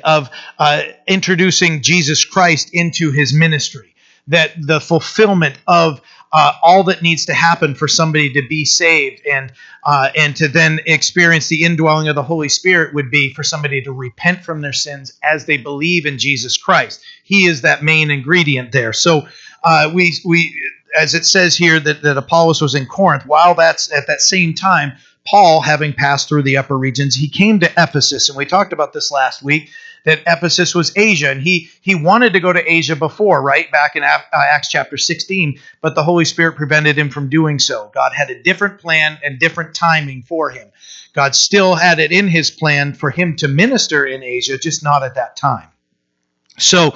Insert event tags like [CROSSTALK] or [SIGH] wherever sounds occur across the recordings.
of uh, introducing Jesus Christ into his ministry. That the fulfillment of uh, all that needs to happen for somebody to be saved and uh, and to then experience the indwelling of the Holy Spirit would be for somebody to repent from their sins as they believe in Jesus Christ. He is that main ingredient there. So uh, we we as it says here that, that Apollos was in Corinth. While that's at that same time, Paul, having passed through the upper regions, he came to Ephesus, and we talked about this last week that Ephesus was Asia, and he he wanted to go to Asia before, right back in uh, Acts chapter 16, but the Holy Spirit prevented him from doing so. God had a different plan and different timing for him. God still had it in His plan for him to minister in Asia, just not at that time. So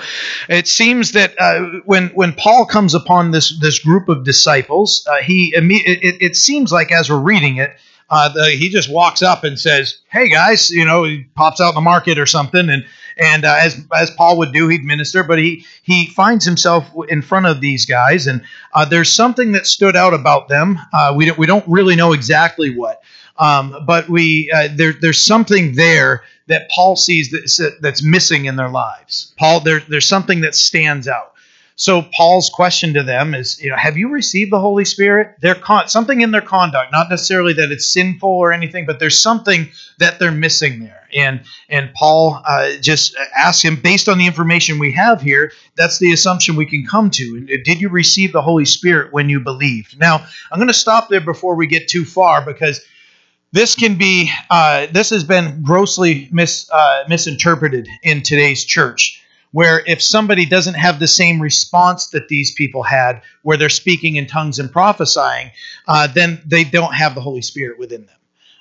it seems that uh, when when Paul comes upon this this group of disciples, uh, he it, it, seems like as we're reading it, uh, the, he just walks up and says, "Hey guys," you know, he pops out in the market or something, and and uh, as as Paul would do, he'd minister, but he he finds himself in front of these guys, and uh, there's something that stood out about them. Uh, we don't we don't really know exactly what, um, but we there there's something there that Paul sees that, that's missing in their lives. Paul, there, there's something that stands out. So Paul's question to them is, you know, have you received the Holy Spirit? Their con- something in their conduct, not necessarily that it's sinful or anything, but there's something that they're missing there. And and Paul uh, just asks him, based on the information we have here, that's the assumption we can come to. Did you receive the Holy Spirit when you believed? Now I'm going to stop there before we get too far because this can be uh, this has been grossly mis, uh, misinterpreted in today's church where if somebody doesn't have the same response that these people had where they're speaking in tongues and prophesying uh, then they don't have the holy spirit within them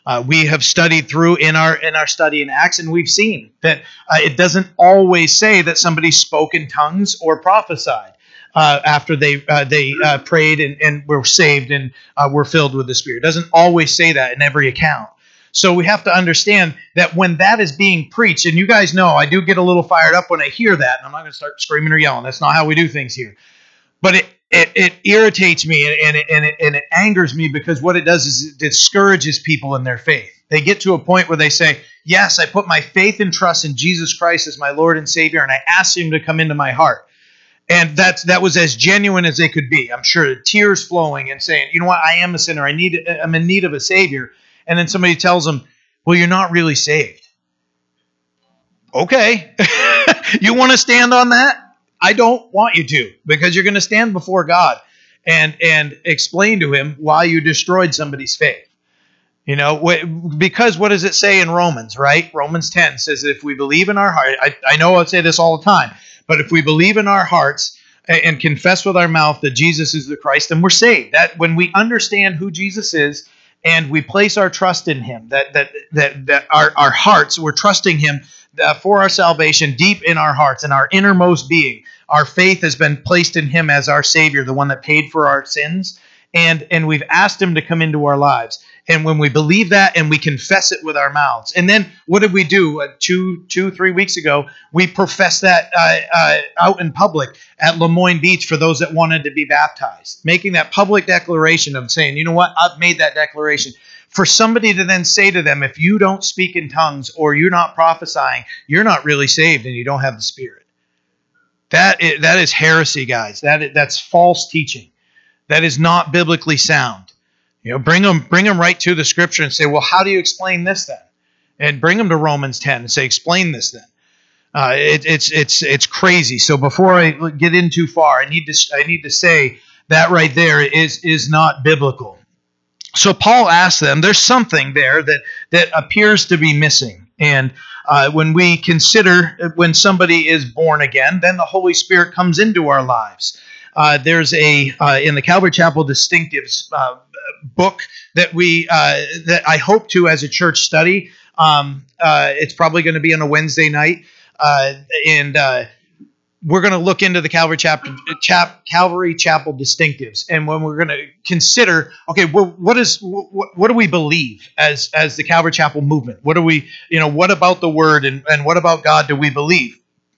uh, we have studied through in our in our study in acts and we've seen that uh, it doesn't always say that somebody spoke in tongues or prophesied uh, after they uh, they uh, prayed and, and were saved and uh, were filled with the Spirit. It doesn't always say that in every account. So we have to understand that when that is being preached, and you guys know I do get a little fired up when I hear that, and I'm not going to start screaming or yelling. That's not how we do things here. But it it, it irritates me and, and, it, and, it, and it angers me because what it does is it discourages people in their faith. They get to a point where they say, Yes, I put my faith and trust in Jesus Christ as my Lord and Savior, and I ask Him to come into my heart and that's that was as genuine as they could be. I'm sure tears flowing and saying, "You know what? I am a sinner. I need. I'm in need of a savior." And then somebody tells them, "Well, you're not really saved." Okay, [LAUGHS] you want to stand on that? I don't want you to because you're going to stand before God and and explain to Him why you destroyed somebody's faith. You know, because what does it say in Romans? Right, Romans 10 says that if we believe in our heart, I, I know I say this all the time but if we believe in our hearts and confess with our mouth that Jesus is the Christ, then we're saved. That when we understand who Jesus is and we place our trust in him, that that that, that our, our hearts, we're trusting him uh, for our salvation deep in our hearts and our innermost being. Our faith has been placed in him as our Savior, the one that paid for our sins, and and we've asked him to come into our lives. And when we believe that and we confess it with our mouths, and then what did we do? Uh, two, two, three weeks ago, we professed that uh, uh, out in public at Lemoyne Beach for those that wanted to be baptized, making that public declaration of saying, you know what, I've made that declaration. For somebody to then say to them, if you don't speak in tongues or you're not prophesying, you're not really saved and you don't have the Spirit. That is, that is heresy, guys. That is, that's false teaching. That is not biblically sound. You know, bring them bring them right to the scripture and say, well, how do you explain this then? And bring them to Romans 10 and say, explain this then. Uh, it, it's it's it's crazy. So before I get in too far, I need to I need to say that right there is is not biblical. So Paul asks them, there's something there that that appears to be missing, and uh, when we consider when somebody is born again, then the Holy Spirit comes into our lives. Uh, there's a uh, in the Calvary Chapel Distinctives uh, book that we uh, that I hope to as a church study. Um, uh, it's probably going to be on a Wednesday night, uh, and we're going to look into the Calvary Chapel, Chap, Calvary Chapel distinctives, and when we're going to consider, okay, well, what is what, what do we believe as as the Calvary Chapel movement? What do we, you know, what about the Word and and what about God do we believe?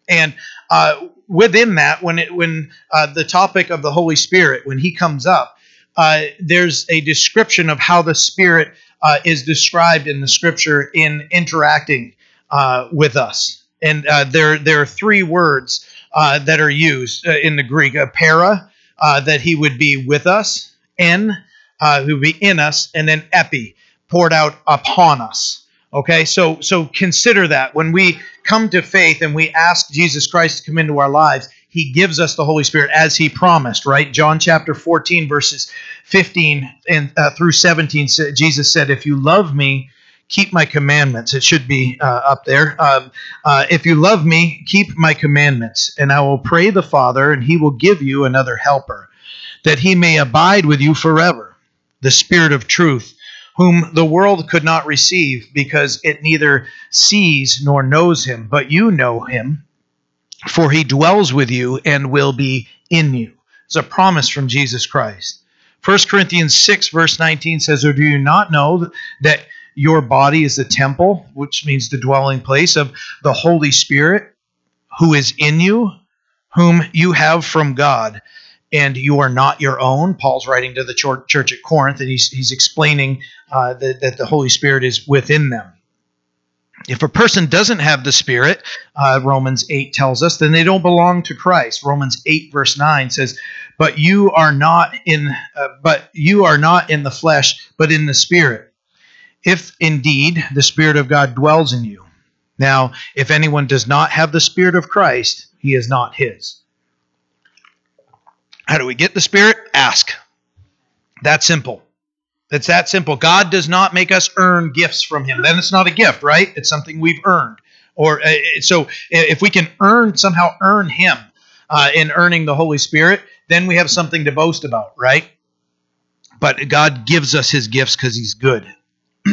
And uh, within that, when it when uh, the topic of the Holy Spirit when He comes up, uh, there's a description of how the Spirit uh, is described in the Scripture in interacting uh, with us. and uh, there there are three words that are used in the Greek: a para, that he would be with us, en, who would be in us, and then epi, poured out upon us. Okay, so so consider that when we come to faith and we ask Jesus Christ to come into our lives, He gives us the Holy Spirit as He promised. Right, John chapter fourteen verses fifteen and uh, through seventeen. Jesus said, "If you love me." keep my commandments. It should be uh, up there. Um, uh, if you love me, keep my commandments, and I will pray the Father, and he will give you another helper, that he may abide with you forever, the Spirit of truth, whom the world could not receive, because it neither sees nor knows him, but you know him, for he dwells with you and will be in you. It's a promise from Jesus Christ. 1 Corinthians 6, verse 19 says, Or do you not know that your body is the temple, which means the dwelling place of the Holy Spirit who is in you, whom you have from God, and you are not your own. Paul's writing to the church at Corinth, and he's, he's explaining uh, that, that the Holy Spirit is within them. If a person doesn't have the Spirit, uh, Romans 8 tells us, then they don't belong to Christ. Romans 8 verse 9 says, "But you are not in, uh, but you are not in the flesh, but in the Spirit." if indeed the Spirit of God dwells in you. Now, if anyone does not have the Spirit of Christ, he is not his. How do we get the Spirit? Ask. That simple. It's that simple. God does not make us earn gifts from Him. Then it's not a gift, right? It's something we've earned. Or uh, so, if we can earn somehow earn Him uh, in earning the Holy Spirit, then we have something to boast about, right? But God gives us His gifts because He's good. [CLEARS THROAT]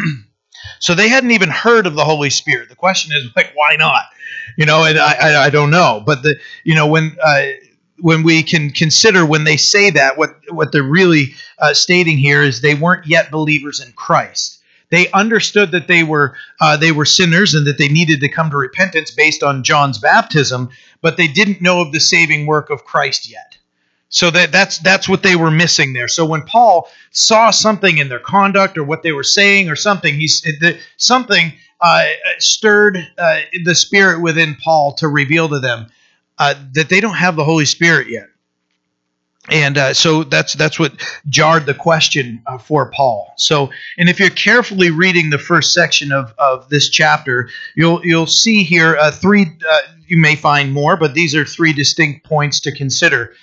so they hadn't even heard of the Holy Spirit. The question is, [LAUGHS] like, why not? You know, and I, I, I don't know. But the, you know, when uh, when we can consider when they say that, what what they're really uh, stating here is they weren't yet believers in Christ. They understood that they were uh, they were sinners and that they needed to come to repentance based on John's baptism, but they didn't know of the saving work of Christ yet. So that that's that's what they were missing there. So when Paul saw something in their conduct or what they were saying or something, he's something uh, stirred uh, the spirit within Paul to reveal to them uh, that they don't have the Holy Spirit yet. And uh, so that's that's what jarred the question uh, for Paul. So, and if you're carefully reading the first section of, of this chapter, you'll you'll see here uh, three. you may find more, but these are three distinct points to consider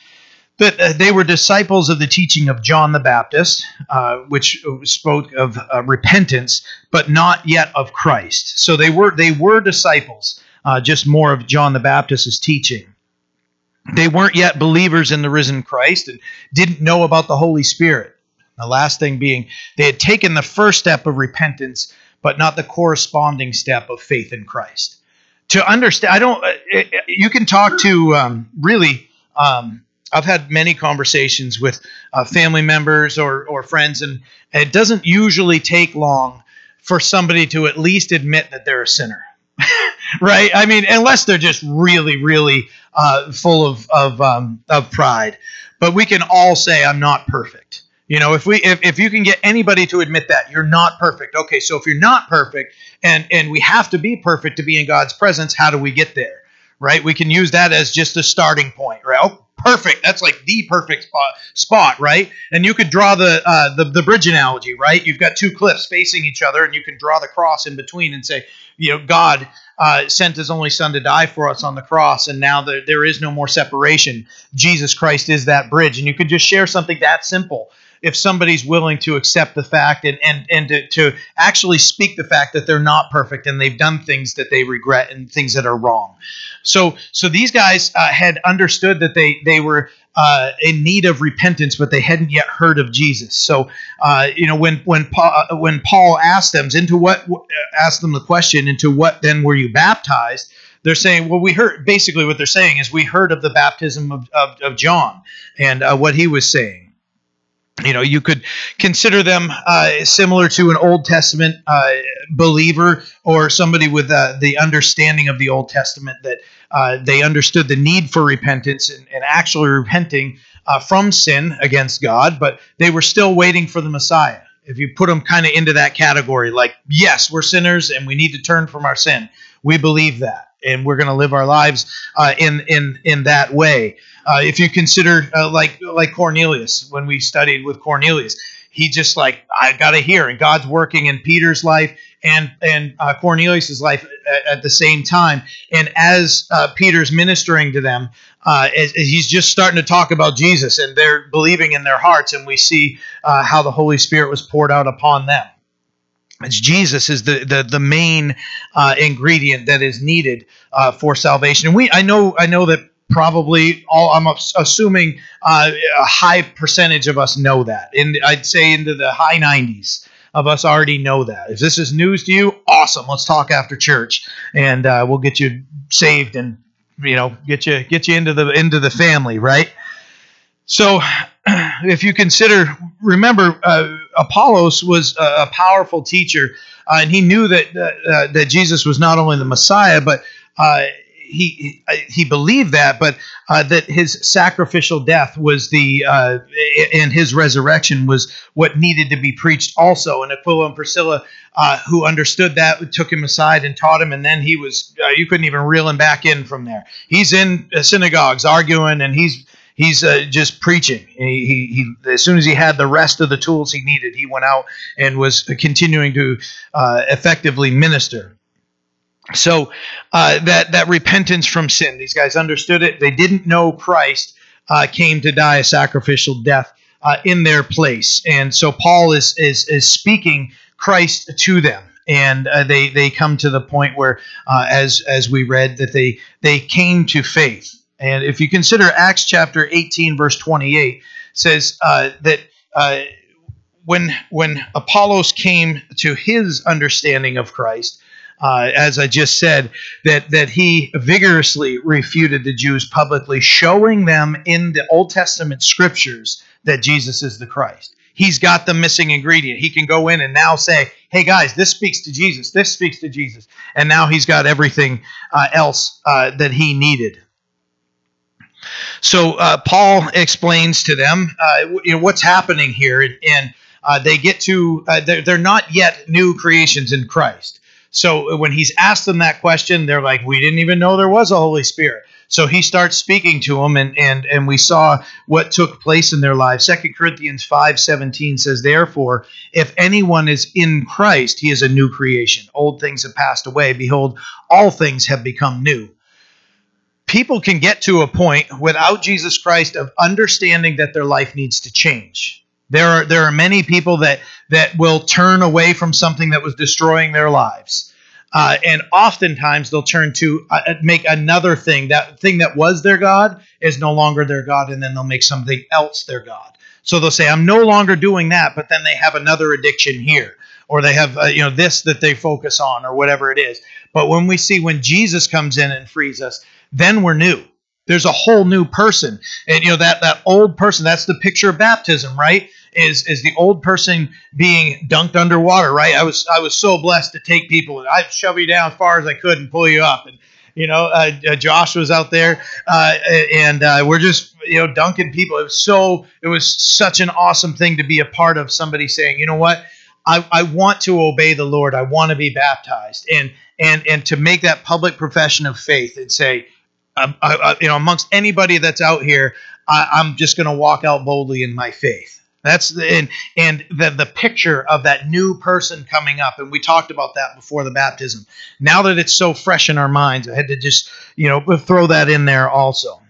that uh, they were disciples of the teaching of John the Baptist, uh, which spoke of uh, repentance, but not yet of Christ. So they were they were disciples, uh, just more of John the Baptist's teaching. They weren't yet believers in the risen Christ and didn't know about the Holy Spirit. The last thing being, they had taken the first step of repentance, but not the corresponding step of faith in Christ. To understand, I don't. Uh, you can talk to um, really. Um, I've had many conversations with uh, family members or, or friends, and it doesn't usually take long for somebody to at least admit that they're a sinner. [LAUGHS] right? I mean, unless they're just really, really uh, full of of, um, of pride. But we can all say, "I'm not perfect." You know, if we if, if you can get anybody to admit that you're not perfect, okay. So if you're not perfect, and and we have to be perfect to be in God's presence, how do we get there? Right? We can use that as just a starting point, right? Oh, perfect. That's like the perfect spot, spot right? And you could draw the, uh, the the bridge analogy, right? You've got two cliffs facing each other, and you can draw the cross in between and say, you know, God uh, sent His only Son to die for us on the cross, and now there, there is no more separation. Jesus Christ is that bridge, and you could just share something that simple if somebody's willing to accept the fact and and and to, to actually speak the fact that they're not perfect and they've done things that they regret and things that are wrong. So so these guys uh, had understood that they they were uh, in need of repentance, but they hadn't yet heard of Jesus. So, uh, you know, when when Paul, uh, when Paul asked them into what asked them the question, into what then were you baptized? They're saying, well, we heard basically what they're saying is we heard of the baptism of, of, of John and uh, what he was saying you know you could consider them uh, similar to an old testament uh, believer or somebody with uh, the understanding of the old testament that uh, they understood the need for repentance and, and actually repenting uh, from sin against god but they were still waiting for the messiah if you put them kind of into that category like yes we're sinners and we need to turn from our sin we believe that and we're going to live our lives uh, in in in that way. Uh, if you consider uh, like like Cornelius, when we studied with Cornelius, he just like I got to hear, and God's working in Peter's life and and uh, Cornelius's life at, at, the same time. And as uh, Peter's ministering to them, uh, as, as he's just starting to talk about Jesus, and they're believing in their hearts, and we see uh, how the Holy Spirit was poured out upon them. It's Jesus is the the, the main uh, ingredient that is needed uh, for salvation. And we I know I know that probably all i'm assuming uh, a high percentage of us know that. And i'd say into the high 90s of us already know that. If this is news to you awesome. Let's talk after church. And uh, we'll get you saved and you know get you get you into the into the family right? So [CLEARS THROAT] if you consider remember uh, apollos was a, powerful teacher uh, and he knew that uh, that jesus was not only the messiah but uh, he he believed that, but uh, that his sacrificial death was the uh, and his resurrection was what needed to be preached also. And Aquila and Priscilla, uh, who understood that, took him aside and taught him, and then he was uh, you couldn't even reel him back in from there. He's in synagogues arguing, and he's he's uh, just preaching. He, he, he, as soon as he had the rest of the tools he needed, he went out and was continuing to uh, effectively minister. So uh, that that repentance from sin, these guys understood it. They didn't know Christ uh, came to die a sacrificial death uh, in their place, and so Paul is is is speaking Christ to them, and uh, they they come to the point where, uh, as as we read, that they they came to faith. And if you consider Acts chapter 18, verse 28, says uh, that when when Apollos came to his understanding of Christ, uh, as I just said, that that he vigorously refuted the Jews publicly, showing them in the Old Testament scriptures that Jesus is the Christ. He's got the missing ingredient. He can go in and now say, "Hey guys, this speaks to Jesus. This speaks to Jesus," and now he's got everything uh, else uh, that he needed. So uh, Paul explains to them, uh, you know, what's happening here, and, and uh, they get to they're, they're not yet new creations in Christ. So when he's asked them that question, they're like, "We didn't even know there was a Holy Spirit." So he starts speaking to them, and and and we saw what took place in their lives. Second Corinthians five seventeen says, "Therefore, if anyone is in Christ, he is a new creation. Old things have passed away; behold, all things have become new." People can get to a point without Jesus Christ of understanding that their life needs to change. There are there are many people that that will turn away from something that was destroying their lives. Uh, and oftentimes they'll turn to uh, uh, make another thing. That thing that was their God is no longer their God, and then they'll make something else their God. So they'll say, "I'm no longer doing that," but then they have another addiction here, or they have uh, you know this that they focus on, or whatever it is. But when we see when Jesus comes in and frees us, then we're new. There's a whole new person, and you know that that old person. That's the picture of baptism, right? Is is the old person being dunked underwater, right? I was I was so blessed to take people and I'd shove you down as far as I could and pull you up. And you know, uh, uh, Josh was out there, uh, and uh, we're just you know dunking people. It was so it was such an awesome thing to be a part of. Somebody saying, you know what, I, I want to obey the Lord. I want to be baptized, and and and to make that public profession of faith and say. Um, I, you know, amongst anybody that's out here, I, I'm just going to walk out boldly in my faith that's the, and and the the picture of that new person coming up, and we talked about that before the baptism. Now that it's so fresh in our minds, I had to just you know throw that in there also.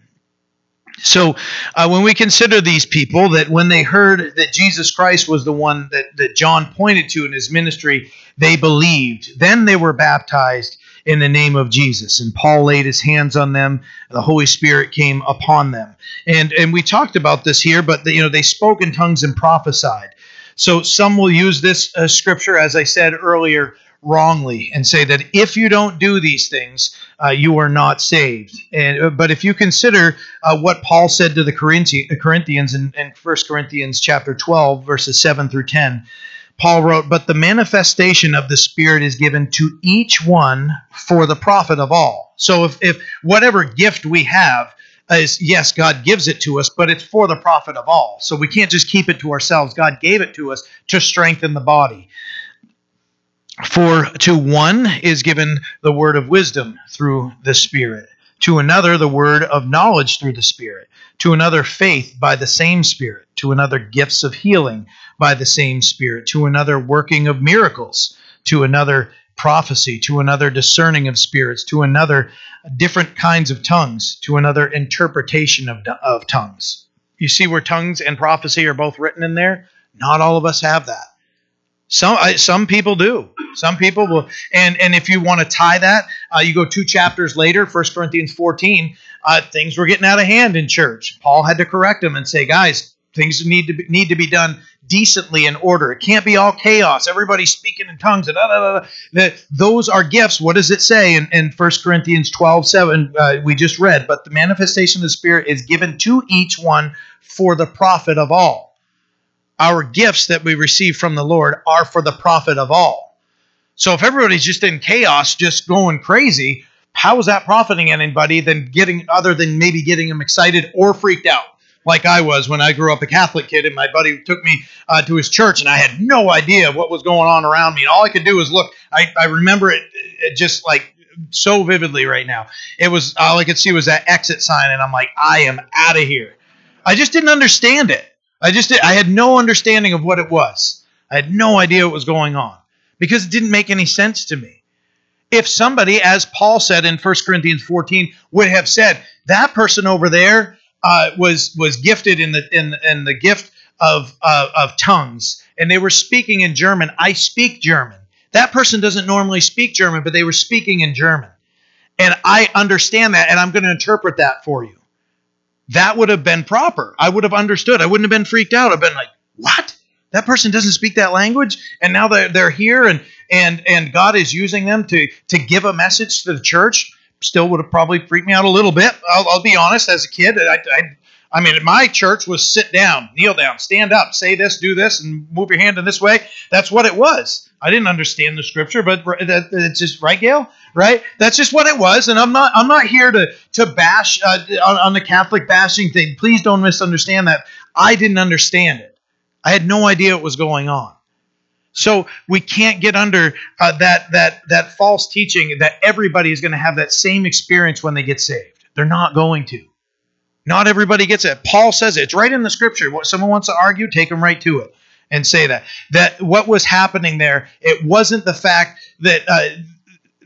So uh, when we consider these people, that when they heard that Jesus Christ was the one that that John pointed to in his ministry, they believed. Then they were baptized in the name of Jesus. And Paul laid his hands on them. The Holy Spirit came upon them. And and we talked about this here, but the, you know they spoke in tongues and prophesied. So some will use this uh, scripture, as I said earlier, wrongly and say that if you don't do these things, uh, you are not saved. And uh, but if you consider uh, what Paul said to the Corinthians in, in 1 Corinthians chapter 12, verses 7 through 10, Paul wrote, But the manifestation of the Spirit is given to each one for the profit of all. So if, if whatever gift we have is, yes, God gives it to us, but it's for the profit of all. So we can't just keep it to ourselves. God gave it to us to strengthen the body. For to one is given the word of wisdom through the Spirit, to another the word of knowledge through the Spirit, to another faith by the same Spirit, to another gifts of healing by the same Spirit, to another working of miracles, to another prophecy, to another discerning of spirits, to another different kinds of tongues, to another interpretation of, of tongues. You see where tongues and prophecy are both written in there? Not all of us have that. Some some people do. Some people will, and and if you want to tie that, uh, you go two chapters later, 1 Corinthians 14. Uh, things were getting out of hand in church. Paul had to correct them and say, guys, things need to be, need to be done decently in order. It can't be all chaos. Everybody speaking in tongues. And da, da, da, da. Those are gifts. What does it say in, in 1 Corinthians 12 7? Uh, we just read, but the manifestation of the Spirit is given to each one for the profit of all our gifts that we receive from the Lord are for the profit of all. So if everybody's just in chaos, just going crazy, how is that profiting anybody than getting other than maybe getting them excited or freaked out? Like I was when I grew up a Catholic kid, and my buddy took me uh, to his church, and I had no idea what was going on around me. And all I could do was look. I, I remember it, it just like so vividly right now. It was all I could see was that exit sign, and I'm like, I am out of here. I just didn't understand it. I just I had no understanding of what it was. I had no idea what was going on because it didn't make any sense to me. If somebody, as Paul said in 1 Corinthians 14, would have said that person over there uh, was was gifted in the in, in the gift of uh, of tongues, and they were speaking in German. I speak German. That person doesn't normally speak German, but they were speaking in German, and I understand that, and I'm going to interpret that for you that would have been proper. I would have understood. I wouldn't have been freaked out. I've been like, what? That person doesn't speak that language, and now they're, they're here, and and and God is using them to to give a message to the church. Still would have probably freaked me out a little bit. I'll, I'll be honest. As a kid, I, I I mean, my church was sit down, kneel down, stand up, say this, do this, and move your hand in this way. That's what it was. I didn't understand the scripture, but it's just right, Gail. Right? That's just what it was. And I'm not. I'm not here to to bash uh, on, on the Catholic bashing thing. Please don't misunderstand that. I didn't understand it. I had no idea what was going on. So we can't get under uh, that that that false teaching that everybody is going to have that same experience when they get saved. They're not going to. Not everybody gets it. Paul says it. It's right in the scripture. What someone wants to argue, take them right to it and say that that what was happening there it wasn't the fact that uh,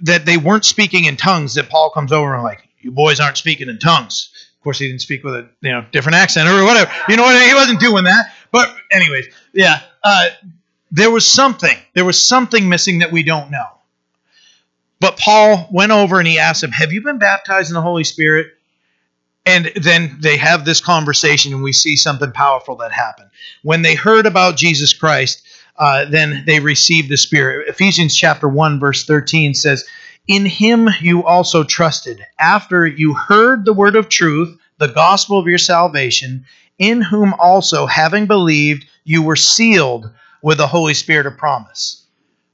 that they weren't speaking in tongues that paul comes over and like you boys aren't speaking in tongues of course he didn't speak with a you know different accent or whatever you know what he wasn't doing that but anyways yeah uh, there was something there was something missing that we don't know but paul went over and he asked him have you been baptized in the holy spirit and then they have this conversation, and we see something powerful that happened. When they heard about Jesus Christ, uh, then they received the Spirit. Ephesians chapter 1, verse 13 says, In him you also trusted, after you heard the word of truth, the gospel of your salvation, in whom also, having believed, you were sealed with the Holy Spirit of promise.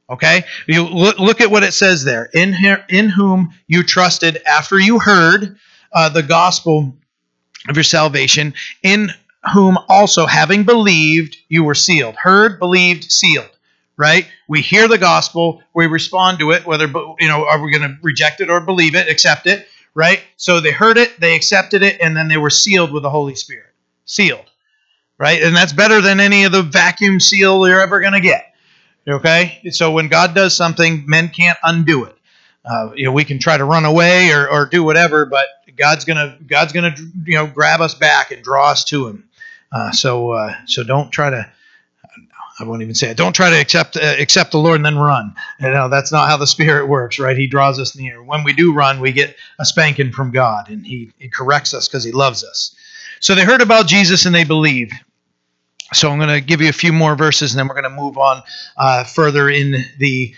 Okay? You look, look at what it says there. In, in whom you trusted after you heard uh, the gospel of your salvation, in whom also, having believed, you were sealed. Heard, believed, sealed. Right? We hear the gospel, we respond to it, whether you know, are we going to reject it or believe it, accept it? Right? So they heard it, they accepted it, and then they were sealed with the Holy Spirit. Sealed. Right? And that's better than any of the vacuum seal you're ever going to get. Okay? So when God does something, men can't undo it. Uh, you know, we can try to run away or, or do whatever, but God's gonna God's gonna you know grab us back and draw us to Him. Uh, so uh, so don't try to. I won't even say it. Don't try to accept uh, accept the Lord and then run. You know that's not how the Spirit works, right? He draws us near. When we do run, we get a spanking from God, and He, he corrects us because He loves us. So they heard about Jesus and they believed. So I'm going to give you a few more verses, and then we're going to move on uh, further in the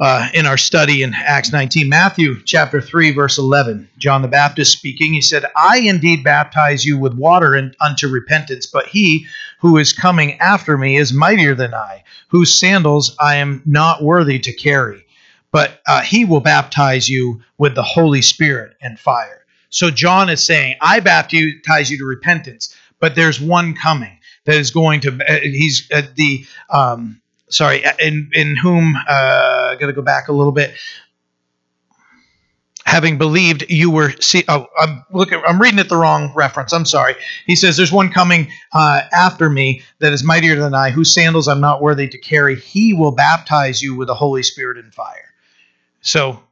uh, in our study in Acts 19. Matthew chapter 3, verse 11. John the Baptist speaking, he said, I indeed baptize you with water and unto repentance, but he who is coming after me is mightier than I, whose sandals I am not worthy to carry. But uh, he will baptize you with the Holy Spirit and fire. So John is saying, I baptize you to repentance, but there's one coming that is going to, uh, he's uh, the, um, sorry, in in whom uh, got to go back a little bit. Having believed, you were see. Oh, I'm looking. I'm reading it the wrong reference. I'm sorry. He says, "There's one coming uh, after me that is mightier than I, whose sandals I'm not worthy to carry. He will baptize you with the Holy Spirit and fire." So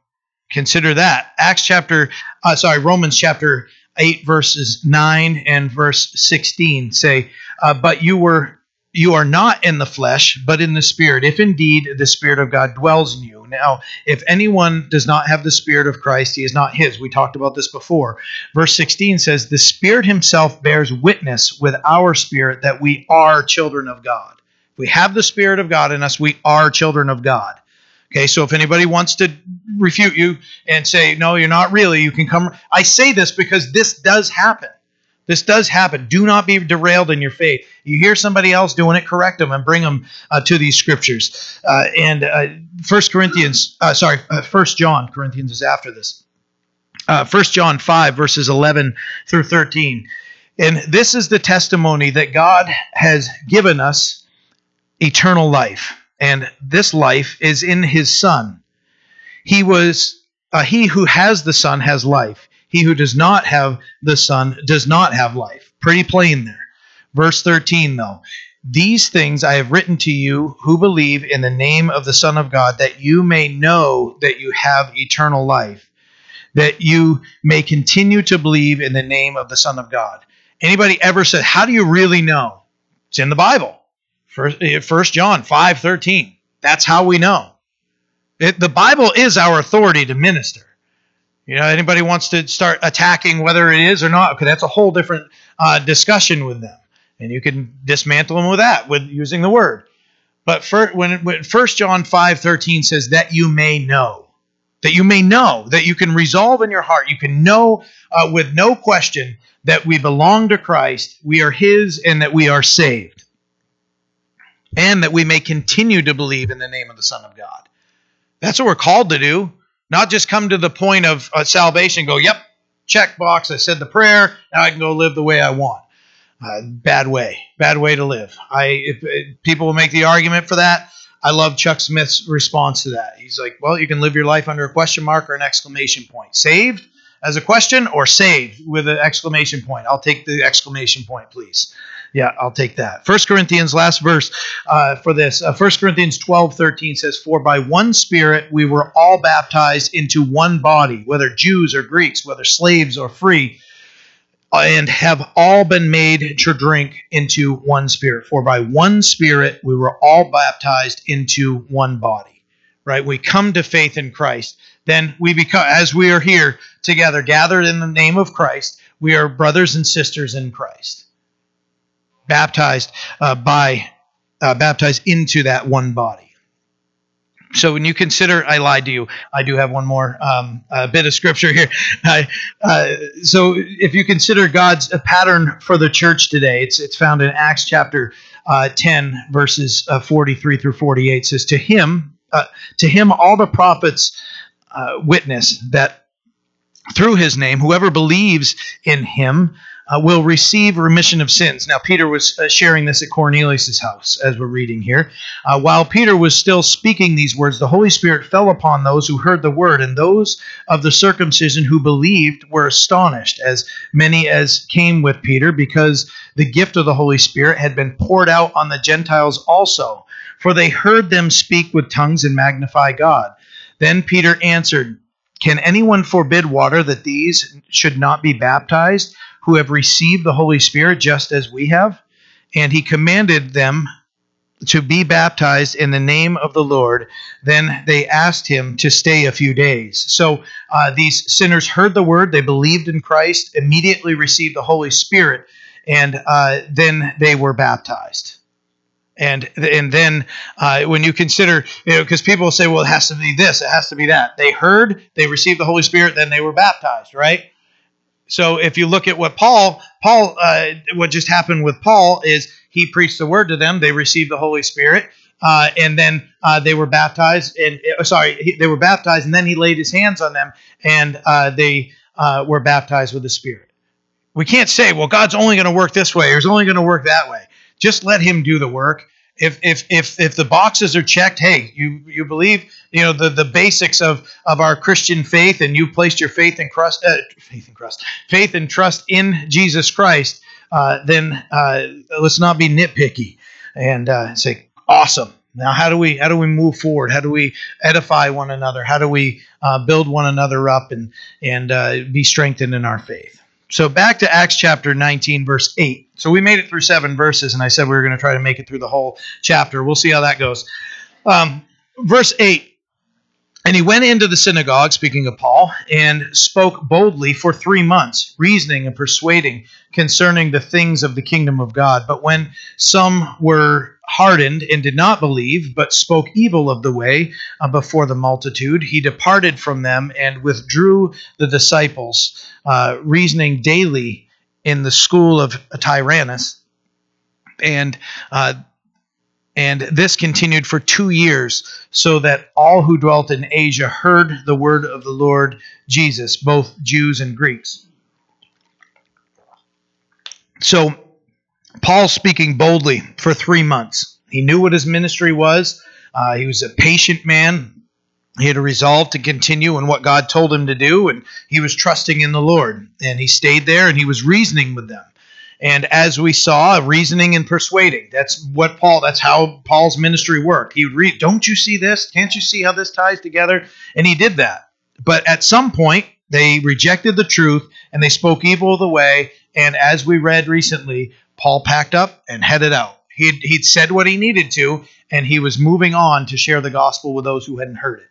consider that. Acts chapter, uh, sorry, Romans chapter 8 verses 9 and verse 16 say uh, but you were you are not in the flesh, but in the Spirit, if indeed the Spirit of God dwells in you. Now, if anyone does not have the Spirit of Christ, he is not his. We talked about this before. Verse 16 says, The Spirit himself bears witness with our spirit that we are children of God. If we have the Spirit of God in us, we are children of God. Okay, so if anybody wants to refute you and say, no, you're not really, you can come. I say this because this does happen. This does happen. Do not be derailed in your faith. You hear somebody else doing it, correct them and bring them uh, to these scriptures. Uh, and uh, First Corinthians, uh, sorry, uh, First John. Corinthians is after this. Uh, First John five verses eleven through thirteen, and this is the testimony that God has given us eternal life, and this life is in His Son. He was uh, he who has the Son has life. He who does not have the Son does not have life. Pretty plain there. Verse 13, though. These things I have written to you who believe in the name of the Son of God, that you may know that you have eternal life, that you may continue to believe in the name of the Son of God. Anybody ever said, How do you really know? It's in the Bible. First, eh, First John 5 13. That's how we know. It, the Bible is our authority to minister. You know, anybody wants to start attacking whether it is or not, okay, that's a whole different uh, discussion with them, and you can dismantle them with that with using the word. But for, when, when 1 John five thirteen says that you may know, that you may know, that you can resolve in your heart, you can know uh, with no question that we belong to Christ, we are His, and that we are saved, and that we may continue to believe in the name of the Son of God. That's what we're called to do. Not just come to the point of uh, salvation, go, yep, check box. I said the prayer. Now I can go live the way I want. Uh, bad way, bad way to live. I if, if people will make the argument for that. I love Chuck Smith's response to that. He's like, well, you can live your life under a question mark or an exclamation point. Saved as a question or saved with an exclamation point. I'll take the exclamation point, please. Yeah, I'll take that. First Corinthians, last verse uh, for this. Uh, Corinthians 12, 13 says, For by one Spirit we were all baptized into one body, whether Jews or Greeks, whether slaves or free, uh, and have all been made to drink into one Spirit. For by one Spirit we were all baptized into one body. Right? We come to faith in Christ. Then we become, as we are here together, gathered in the name of Christ, we are brothers and sisters in Christ baptized uh, by uh, baptized into that one body. So when you consider, I lied to you. I do have one more um, bit of scripture here. [LAUGHS] Uh, so if you consider God's pattern for the church today, it's it's found in Acts chapter uh, 10, verses uh, 43 through 48. Says, "To him, uh, to him, all the prophets witness that." Through his name, whoever believes in him uh, will receive remission of sins. Now, Peter was uh, sharing this at Cornelius' house, as we're reading here. Uh, while Peter was still speaking these words, the Holy Spirit fell upon those who heard the word, and those of the circumcision who believed were astonished, as many as came with Peter, because the gift of the Holy Spirit had been poured out on the Gentiles also, for they heard them speak with tongues and magnify God. Then Peter answered, Can anyone forbid water that these should not be baptized? Who have received the Holy Spirit just as we have. And he commanded them to be baptized in the name of the Lord. Then they asked him to stay a few days. So uh, these sinners heard the word, they believed in Christ, immediately received the Holy Spirit, and uh, then they were baptized. And and then uh, when you consider, you know, because people say, well, it has to be this, it has to be that. They heard, they received the Holy Spirit, then they were baptized, right? So if you look at what Paul, Paul, uh, what just happened with Paul is he preached the word to them. They received the Holy Spirit, uh, and then uh, they were baptized. And uh, sorry, he, they were baptized, and then he laid his hands on them, and uh, they uh, were baptized with the Spirit. We can't say, well, God's only going to work this way, or He's only going to work that way. Just let Him do the work, If, if, if, if the boxes are checked, hey, you, you believe you know the, the basics of, of our Christian faith, and you placed your faith in trust, uh, faith and trust, faith and trust in Jesus Christ, uh, then uh, let's not be nitpicky and uh, say, awesome. Now, how do we how do we move forward? How do we edify one another? How do we uh, build one another up and and uh, be strengthened in our faith? So back to Acts chapter 19, verse 8. So we made it through seven verses, and I said we were going to try to make it through the whole chapter. We'll see how that goes. Um, verse 8 and he went into the synagogue, speaking of Paul, and spoke boldly for three months, reasoning and persuading concerning the things of the kingdom of God. But when some were hardened and did not believe, but spoke evil of the way uh, before the multitude, he departed from them and withdrew the disciples, uh, reasoning daily in the school of Tyrannus. And uh, and this continued for two years, so that all who dwelt in Asia heard the word of the Lord Jesus, both Jews and Greeks. So, Paul speaking boldly for three months. He knew what his ministry was. Uh, he was a patient man. He had a resolve to continue in what God told him to do, and he was trusting in the Lord. And he stayed there and he was reasoning with them. And as we saw, reasoning and persuading. That's what Paul, that's how Paul's ministry worked. He would read, Don't you see this? Can't you see how this ties together? And he did that. But at some point, they rejected the truth and they spoke evil of the way. And as we read recently, Paul packed up and headed out. He'd, he'd said what he needed to, and he was moving on to share the gospel with those who hadn't heard it.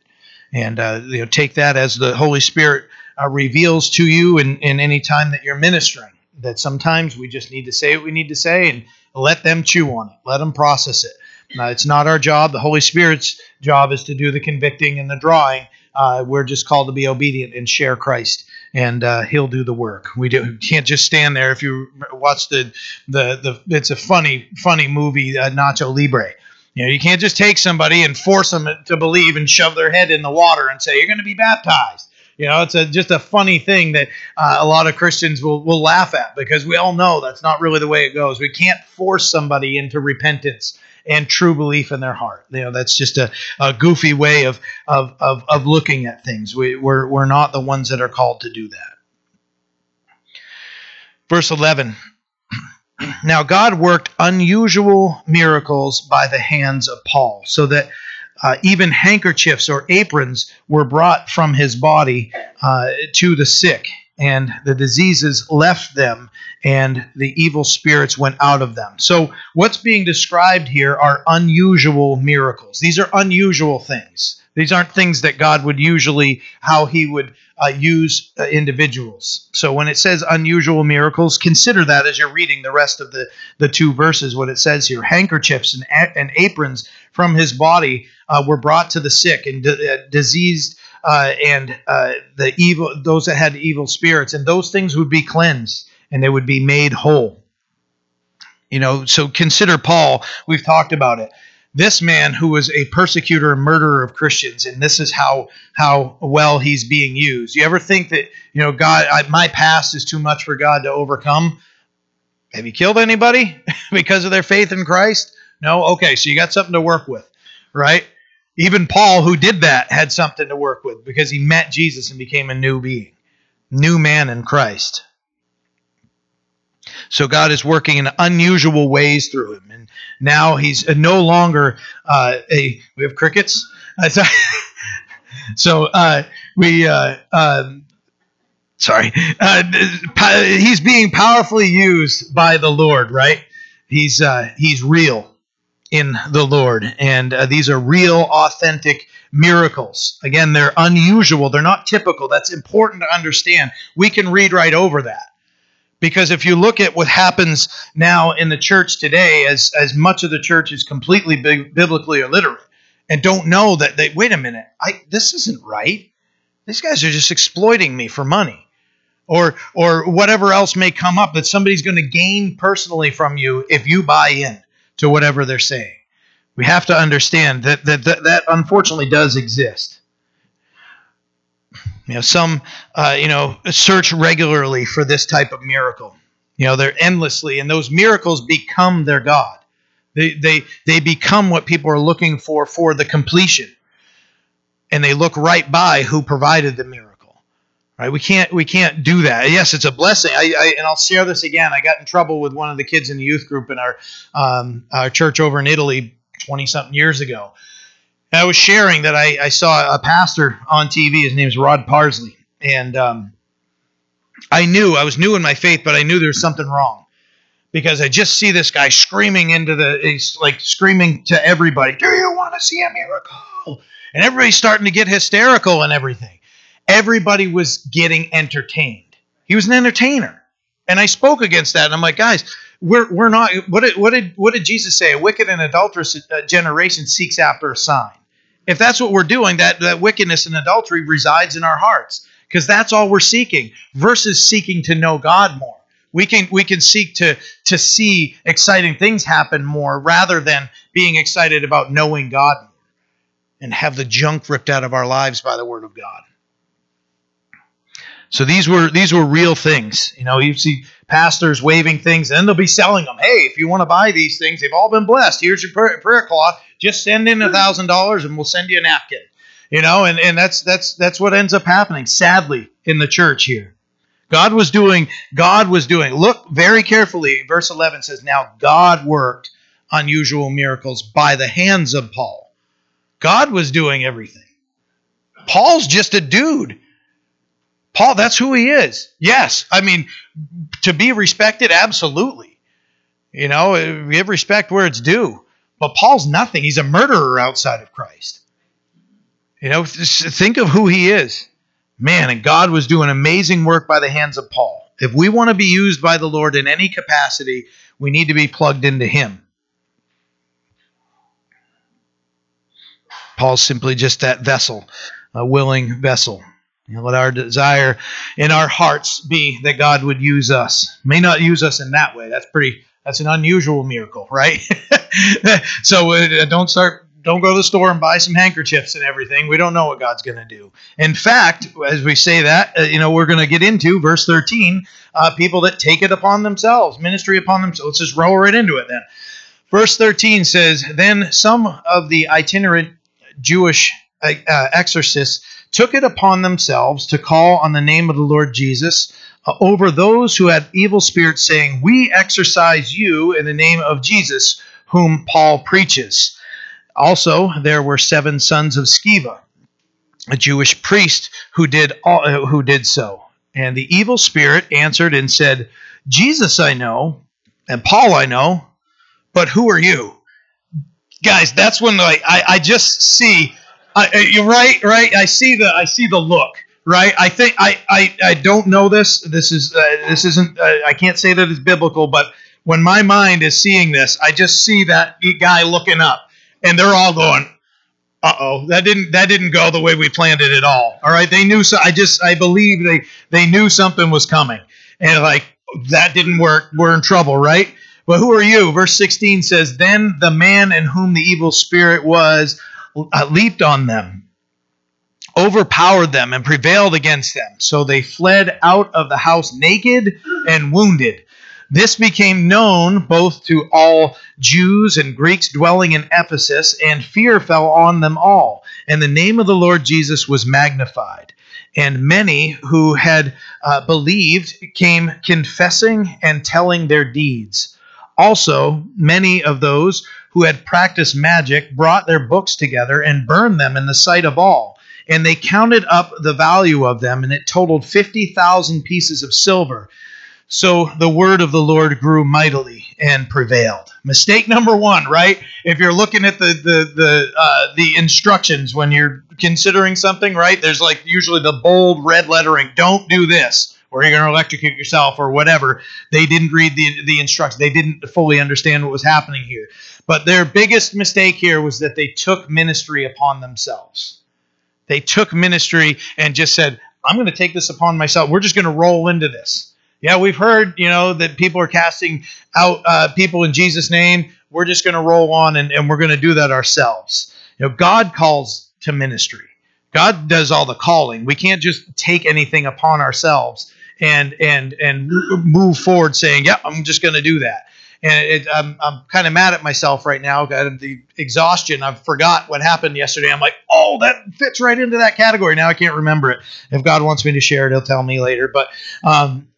And uh, you know, take that as the Holy Spirit uh, reveals to you in, in any time that you're ministering that sometimes we just need to say what we need to say and let them chew on it, let them process it. Uh, it's not our job. The Holy Spirit's job is to do the convicting and the drawing. Uh, we're just called to be obedient and share Christ, and uh, He'll do the work. We, do, we can't just stand there. If you watch the the the, it's a funny funny movie, uh, Nacho Libre. You know, you can't just take somebody and force them to believe and shove their head in the water and say you're going to be baptized. You know, it's a, just a funny thing that uh, a lot of Christians will, will laugh at because we all know that's not really the way it goes. We can't force somebody into repentance and true belief in their heart. You know, that's just a, a goofy way of, of, of, of looking at things. We, we're, we're not the ones that are called to do that. Verse 11 [CLEARS THROAT] Now God worked unusual miracles by the hands of Paul, so that uh, even handkerchiefs or aprons were brought from his body uh, to the sick, and the diseases left them, and the evil spirits went out of them. So, what's being described here are unusual miracles. These are unusual things. These aren't things that God would usually, how he would uh, use uh, individuals. So when it says unusual miracles, consider that as you're reading the rest of the, the two verses, what it says here. Handkerchiefs and, and aprons from his body uh, were brought to the sick and uh, diseased uh, and uh, the evil, those that had evil spirits, and those things would be cleansed and they would be made whole. You know, so consider Paul. We've talked about it this man who was a persecutor and murderer of Christians, and this is how how well he's being used. You ever think that you know God, I, my past is too much for God to overcome? Have you killed anybody [LAUGHS] because of their faith in Christ? No. Okay, so you got something to work with, right? Even Paul, who did that, had something to work with because he met Jesus and became a new being, new man in Christ. So God is working in unusual ways through him, and now he's no longer uh, a. We have crickets. [LAUGHS] so uh, we. Uh, um, sorry, uh, he's being powerfully used by the Lord. Right? He's uh, he's real in the Lord, and uh, these are real, authentic miracles. Again, they're unusual. They're not typical. That's important to understand. We can read right over that because if you look at what happens now in the church today, as, as much of the church is completely biblically illiterate and don't know that they, wait a minute, I, this isn't right. These guys are just exploiting me for money. Or, or whatever else may come up that somebody's going to gain personally from you if you buy in to whatever they're saying. We have to understand that that, that, that unfortunately does exist. You know, some, uh, you know, search regularly for this type of miracle. You know, they're endlessly, and those miracles become their God. They they they become what people are looking for for the completion. And they look right by who provided the miracle. Right? We can't we can't do that. Yes, it's a blessing. I, I and I'll share this again. I got in trouble with one of the kids in the youth group in our um, our church over in Italy 20 something years ago. And I was sharing that I, I saw a pastor on TV. His name name's Rod Parsley. And um, I knew, I was new in my faith, but I knew there was something wrong because I just see this guy screaming into the, he's like screaming to everybody, Do you want to see a miracle? And everybody's starting to get hysterical and everything. Everybody was getting entertained. He was an entertainer. And I spoke against that. And I'm like, guys, we're, we're not, what did, what, did, what did Jesus say? A wicked and adulterous uh, generation seeks after a sign. If that's what we're doing, that, that wickedness and adultery resides in our hearts because that's all we're seeking versus seeking to know God more. We can we can seek to to see exciting things happen more rather than being excited about knowing God more and have the junk ripped out of our lives by the word of God. So these were these were real things. You know, you see pastors waving things, and they'll be selling them. Hey, if you want to buy these things, they've all been blessed. Here's your prayer, prayer cloth. Just send in a thousand dollars, and we'll send you a napkin. You know, and, and that's that's that's what ends up happening, sadly, in the church here. God was doing, God was doing. Look very carefully. Verse 11 says, Now God worked unusual miracles by the hands of Paul. God was doing everything. Paul's just a dude. Paul, that's who he is. Yes. I mean, to be respected, absolutely. You know, give respect where it's due. But Paul's nothing. He's a murderer outside of Christ. You know, think of who he is. Man, and God was doing amazing work by the hands of Paul. If we want to be used by the Lord in any capacity, we need to be plugged into him. Paul's simply just that vessel, a willing vessel. Know, let our desire in our hearts be that God would use us. May not use us in that way. That's pretty. That's an unusual miracle, right? [LAUGHS] so uh, don't start don't go to the store and buy some handkerchiefs and everything. We don't know what God's going to do. In fact, as we say that, uh, you know, we're going to get into verse 13, uh, people that take it upon themselves, ministry upon themselves. Let's just roll right into it then. Verse 13 says, Then some of the itinerant Jewish uh, uh exorcists took it upon themselves to call on the name of the Lord Jesus uh, over those who had evil spirits, saying, We exorcise you in the name of Jesus, whom Paul preaches. Also, there were seven sons of Sceva, a Jewish priest who did all, uh, who did so. And the evil spirit answered and said, "Jesus I know, and Paul I know, but who are you?" Guys, that's when I I, I just see. I, you're right, right. I see the I see the look right? I think I, I, I don't know this. This is uh, this isn't. Uh, I can't say that it's biblical, but when my mind is seeing this, I just see that guy looking up, and they're all going, "Uh oh, that didn't that didn't go the way we planned it at all." All right, they knew. So I just I believe they they knew something was coming, and like that didn't work. We're in trouble, right? But who are you? Verse 16 says, Then the man in whom the evil spirit was leaped on them, overpowered them, and prevailed against them. So they fled out of the house naked and wounded. This became known both to all Jews and Greeks dwelling in Ephesus, and fear fell on them all. And the name of the Lord Jesus was magnified. And many who had uh, believed came confessing and telling their deeds. Also, many of those who had practiced magic brought their books together and burned them in the sight of all. And they counted up the value of them, and it totaled 50,000 pieces of silver. So the word of the Lord grew mightily and prevailed. Mistake number one, right? If you're looking at the the the uh, the instructions when you're considering something, right? There's like usually the bold red lettering: "Don't do this." Or you're going to electrocute yourself, or whatever. They didn't read the the instructions. They didn't fully understand what was happening here. But their biggest mistake here was that they took ministry upon themselves. They took ministry and just said, "I'm going to take this upon myself. We're just going to roll into this." Yeah, we've heard, you know, that people are casting out uh, people in Jesus' name. We're just going to roll on and, and we're going to do that ourselves. You know, God calls to ministry. God does all the calling. We can't just take anything upon ourselves and and and move forward saying, "Yeah, I'm just going to do that." And it, I'm, I'm kind of mad at myself right now. Got the exhaustion. I forgot what happened yesterday. I'm like, oh, that fits right into that category. Now I can't remember it. If God wants me to share it, He'll tell me later. But um,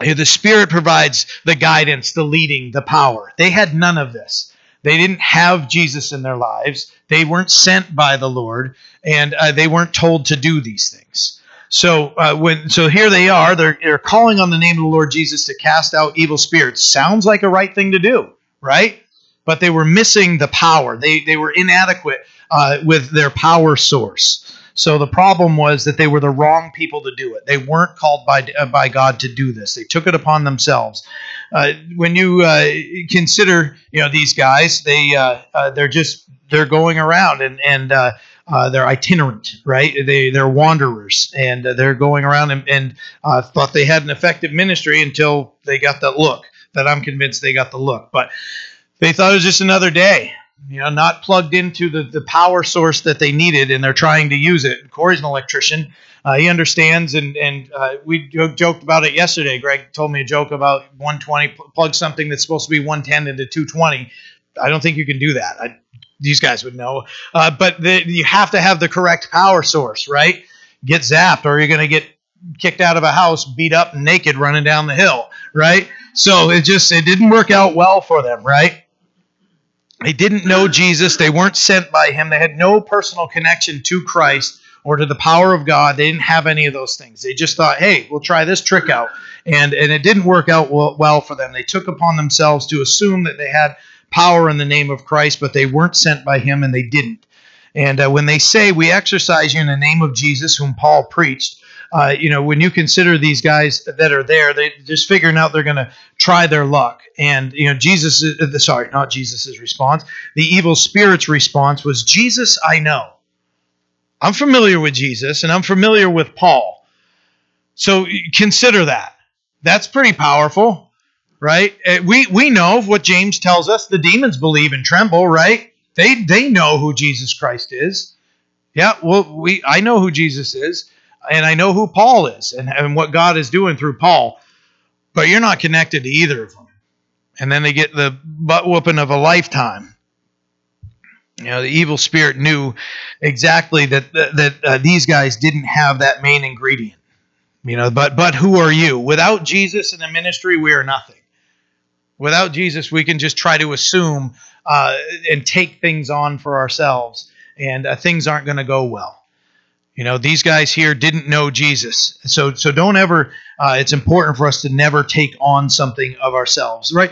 the Spirit provides the guidance, the leading, the power. They had none of this. They didn't have Jesus in their lives. They weren't sent by the Lord, and uh, they weren't told to do these things. So uh, when so here they are, they're, they're calling on the name of the Lord Jesus to cast out evil spirits. Sounds like a right thing to do, right? But they were missing the power. They they were inadequate uh, with their power source. So the problem was that they were the wrong people to do it. They weren't called by uh, by God to do this. They took it upon themselves. Uh, when you uh, consider, you know, these guys, they uh, they're just they're going around and and uh, they're itinerant, right? They they're wanderers and they're going around and, and thought they had an effective ministry until they got that look. That I'm convinced they got the look, but they thought it was just another day you know, not plugged into the, the power source that they needed, and they're trying to use it. Corey's an electrician. Uh, he understands, and and uh, we joked about it yesterday. Greg told me a joke about 120 plug something that's supposed to be 110 into 220. I don't think you can do that. I, these guys would know, uh, but the, you have to have the correct power source, right? Get zapped, or you're going to get kicked out of a house, beat up, naked, running down the hill, right? So it just it didn't work out well for them, right? They didn't know Jesus. They weren't sent by him. They had no personal connection to Christ or to the power of God. They didn't have any of those things. They just thought, hey, we'll try this trick out. And, and it didn't work out well for them. They took upon themselves to assume that they had power in the name of Christ, but they weren't sent by him and they didn't. And uh, when they say, we exorcise you in the name of Jesus, whom Paul preached, uh, you know, when you consider these guys that are there, they're just figuring out they're going to try their luck. And you know, Jesus, uh, sorry, not Jesus's response. The evil spirit's response was, "Jesus, I know. I'm familiar with Jesus, and I'm familiar with Paul. So consider that. That's pretty powerful, right? Uh, we we know what James tells us. The demons believe and tremble, right? They they know who Jesus Christ is. Yeah, well, we I know who Jesus is and I know who Paul is and, and what God is doing through Paul, but you're not connected to either of them. And then they get the butt whooping of a lifetime. You know, the evil spirit knew exactly that that uh, these guys didn't have that main ingredient. You know, but but who are you? Without Jesus in the ministry, we are nothing. Without Jesus, we can just try to assume uh, and take things on for ourselves, and uh, things aren't going to go well. You know, these guys here didn't know Jesus, so so don't ever. Uh, it's important for us to never take on something of ourselves, right?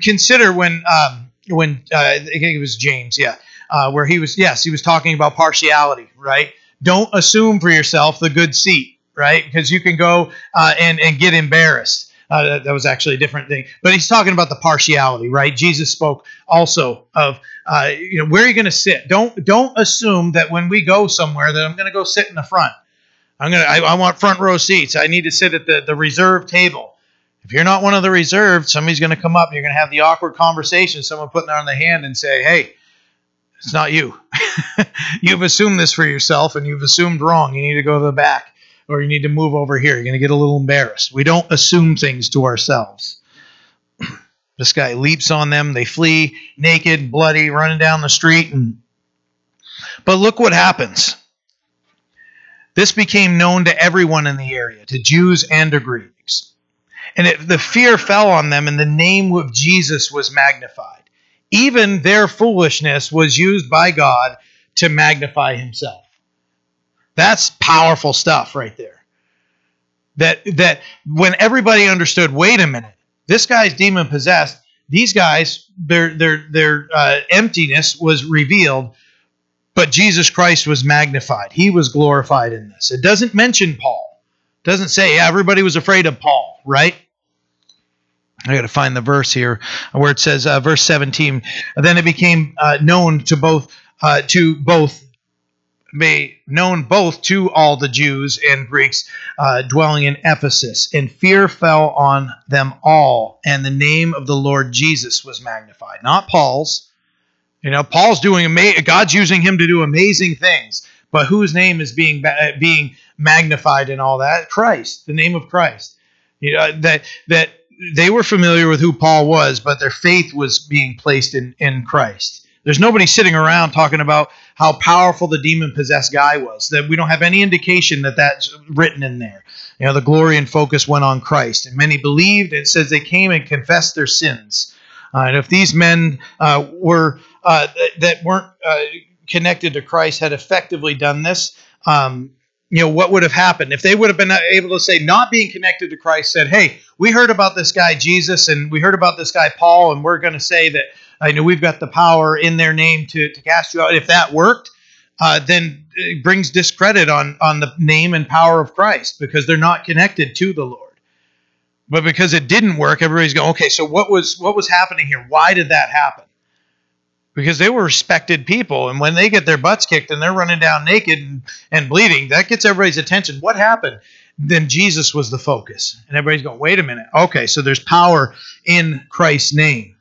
Consider when um, when uh, I think it was James, yeah, uh, where he was. Yes, he was talking about partiality, right? Don't assume for yourself the good seat, right? Because you can go uh, and and get embarrassed. Uh, that, was actually a different thing. But he's talking about the partiality, right? Jesus spoke also of, uh, you know, where are you going to sit? Don't don't assume that when we go somewhere that I'm going to go sit in the front. I'm gonna. I, I, want front row seats. I need to sit at the the reserved table. If you're not one of the reserved, somebody's going to come up. You're going to have the awkward conversation. Someone putting on the hand and say, "Hey, it's not you. [LAUGHS] you've assumed this for yourself, and you've assumed wrong. You need to go to the back." Or you need to move over here. You're going to get a little embarrassed. We don't assume things to ourselves. [CLEARS THROAT] this guy leaps on them. They flee naked, bloody, running down the street. And but look what happens. This became known to everyone in the area, to Jews and to Greeks. And it, the fear fell on them, and the name of Jesus was magnified. Even their foolishness was used by God to magnify himself. That's powerful stuff right there. That that when everybody understood, wait a minute, this guy's demon possessed. These guys, their their their uh, emptiness was revealed, but Jesus Christ was magnified. He was glorified in this. It doesn't mention Paul. It doesn't say yeah, everybody was afraid of Paul, right? I got to find the verse here where it says, uh, verse 17. Then it became uh, known to both uh, to both made known both to all the Jews and Greeks uh, dwelling in Ephesus, and fear fell on them all, and the name of the Lord Jesus was magnified. Not Paul's. You know, Paul's doing ama- God's using him to do amazing things, but whose name is being being magnified in all that? Christ, the name of Christ. You know that that they were familiar with who Paul was, but their faith was being placed in, in Christ. There's nobody sitting around talking about how powerful the demon possessed guy was. That we don't have any indication that that's written in there. You know, the glory and focus went on Christ, and many believed. It says they came and confessed their sins. Uh, and if these men uh, were uh, th- that weren't uh, connected to Christ had effectively done this, um, you know, what would have happened if they would have been able to say, not being connected to Christ, said, "Hey, we heard about this guy Jesus, and we heard about this guy Paul, and we're going to say that I know we've got the power in their name to to cast you out." If that worked, uh, then it brings discredit on on the name and power of Christ because they're not connected to the Lord. But because it didn't work, everybody's going, "Okay, so what was what was happening here? Why did that happen?" because they were respected people. And when they get their butts kicked and they're running down naked and, and bleeding, that gets everybody's attention. What happened? Then Jesus was the focus. And everybody's going, wait a minute. Okay, so there's power in Christ's name.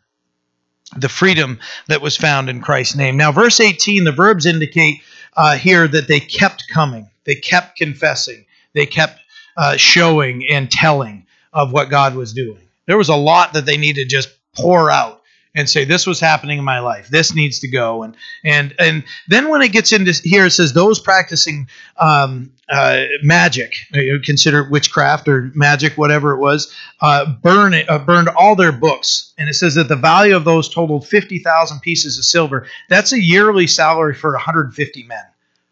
The freedom that was found in Christ's name. Now, verse 18, the verbs indicate uh, here that they kept coming, they kept confessing, they kept uh, showing and telling of what God was doing. There was a lot that they needed to just pour out and say this was happening in my life. This needs to go. And and and then when it gets into here it says those practicing um, uh, magic consider witchcraft or magic whatever it was uh, burn it, uh, burned all their books. And it says that the value of those totaled 50000 pieces of silver. That's a yearly salary for 150 men.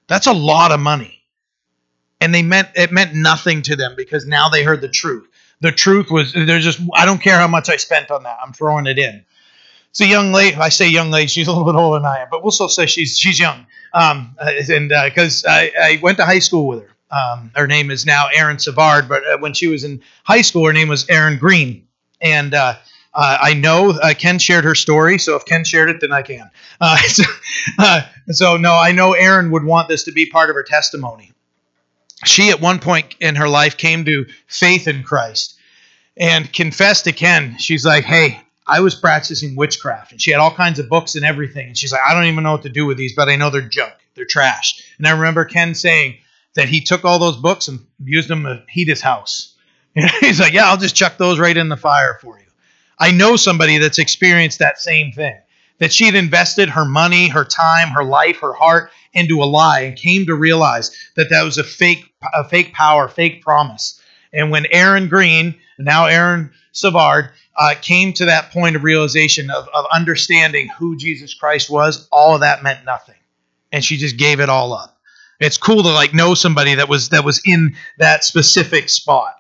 That's a lot of money. And they meant it meant nothing to them because now they heard the truth. The truth was there's just i don't care how much i spent on that. I'm throwing it in it's a young lady. I say young lady. She's a little bit older than I am, but we'll still say she's she's young. Um, uh, and because uh, I, I went to high school with her. Um, her name is now Erin Savard, but uh, when she was in high school, her name was Erin Green. And uh, uh, I know uh, Ken shared her story, so if Ken shared it, then I can. [LAUGHS] So, so, no, I know Erin would want this to be part of her testimony. She, at one point in her life, came to faith in Christ and confessed to Ken. She's like, "Hey, I was practicing witchcraft, and she had all kinds of books and everything. And she's like, I don't even know what to do with these, but I know they're junk, they're trash. And I remember Ken saying that he took all those books and used them to heat his house. [LAUGHS] he's like, Yeah, I'll just chuck those right in the fire for you. I know somebody that's experienced that same thing. That she'd invested her money, her time, her life, her heart into a lie, and came to realize that that was a fake, a fake power, fake promise. And when Erin Green, now Erin Savard, uh, came to that point of realization of, of understanding who Jesus Christ was, all of that meant nothing. And she just gave it all up. It's cool to like know somebody that was that was in that specific spot.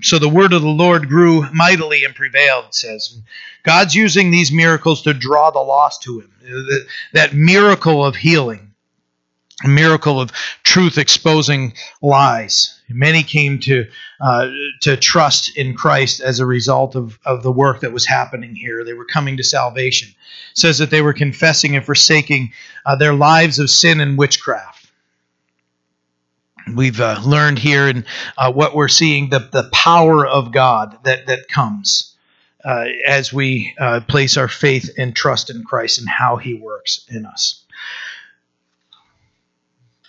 So the word of the Lord grew mightily and prevailed, it says. God's using these miracles to draw the lost to him. That miracle of healing, a miracle of truth exposing lies. Many came to uh, to trust in Christ as a result of, of the work that was happening here. They were coming to salvation. It says that they were confessing and forsaking uh, their lives of sin and witchcraft. We've uh, learned here and uh, what we're seeing the, the power of God that, that comes uh, as we uh, place our faith and trust in Christ and how He works in us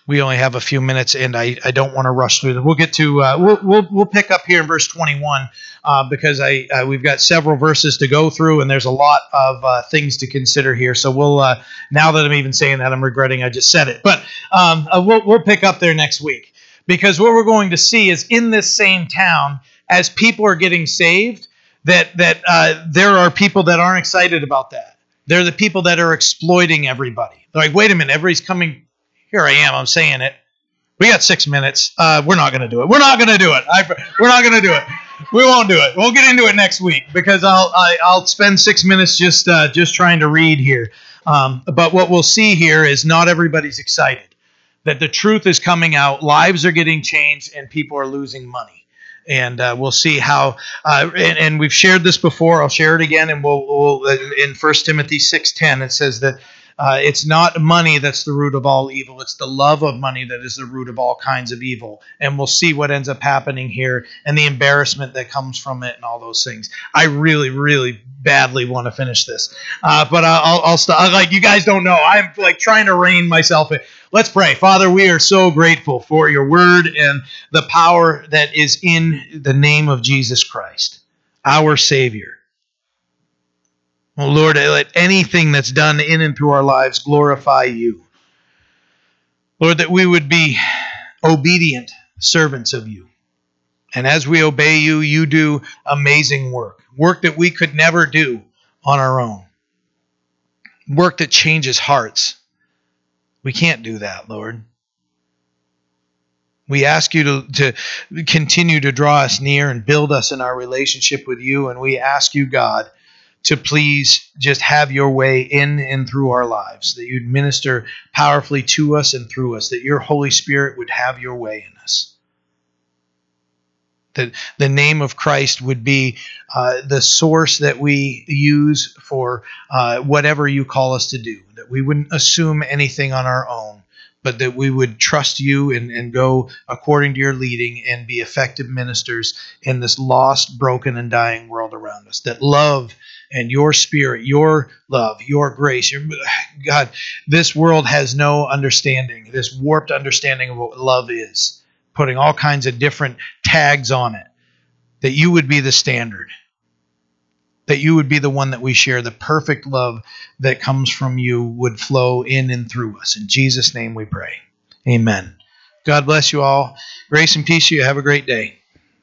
we only have a few minutes, and I, I don't want to rush through them. We'll get to uh, we'll, we'll we'll pick up here in verse 21 uh, because I uh, we've got several verses to go through, and there's a lot of uh, things to consider here. So we'll uh, now that I'm even saying that, I'm regretting I just said it, but um, uh, we'll we'll pick up there next week because what we're going to see is in this same town as people are getting saved that that there are people that aren't excited about that. They're the people that are exploiting everybody. They're like, wait a minute, everybody's coming here I am. I'm saying it. We got six minutes. Uh, we're not going to do it. We're not going to do it. I, we're not going to do it. We won't do it. We'll get into it next week because I'll I, will i will spend six minutes just uh, just trying to read here. Um, but what we'll see here is not everybody's excited that the truth is coming out, lives are getting changed, and people are losing money. And uh, we'll see how. Uh, and, and, we've shared this before. I'll share it again. And we'll, we'll in First Timothy six ten it says that uh, it's not money that's the root of all evil. It's the love of money that is the root of all kinds of evil. And we'll see what ends up happening here and the embarrassment that comes from it and all those things. I really, really badly want to finish this, uh, but I'll, I'll stop. Like you guys don't know, I'm like trying to rein myself in. Let's pray. Father, we are so grateful for your word and the power that is in the name of Jesus Christ. our Savior. Oh Lord, let anything that's done in and through our lives glorify you. Lord, that we would be obedient servants of you. And as we obey you, you do amazing work, work that we could never do on our own, work that changes hearts. We can't do that, Lord. We ask you to, to continue to draw us near and build us in our relationship with you. And we ask you, God, to please just have your way in and through our lives, that you'd minister powerfully to us and through us, that your Holy Spirit would have your way in us that the name of Christ would be uh, the source that we use for uh, whatever you call us to do, that we wouldn't assume anything on our own, but that we would trust you and, and go according to your leading and be effective ministers in this lost, broken, and dying world around us. That love and your spirit, your love, your grace, your, God, this world has no understanding, this warped understanding of what love is putting all kinds of different tags on it, that you would be the standard, that you would be the one that we share. The perfect love that comes from you would flow in and through us. In Jesus' name we pray. Amen. God bless you all. Grace and peace to you. Have a great day.